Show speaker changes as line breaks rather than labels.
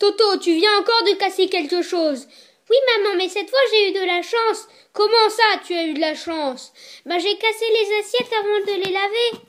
Toto, tu viens encore de casser quelque chose.
Oui, maman, mais cette fois j'ai eu de la chance.
Comment ça, tu as eu de la chance?
Bah, j'ai cassé les assiettes avant de les laver.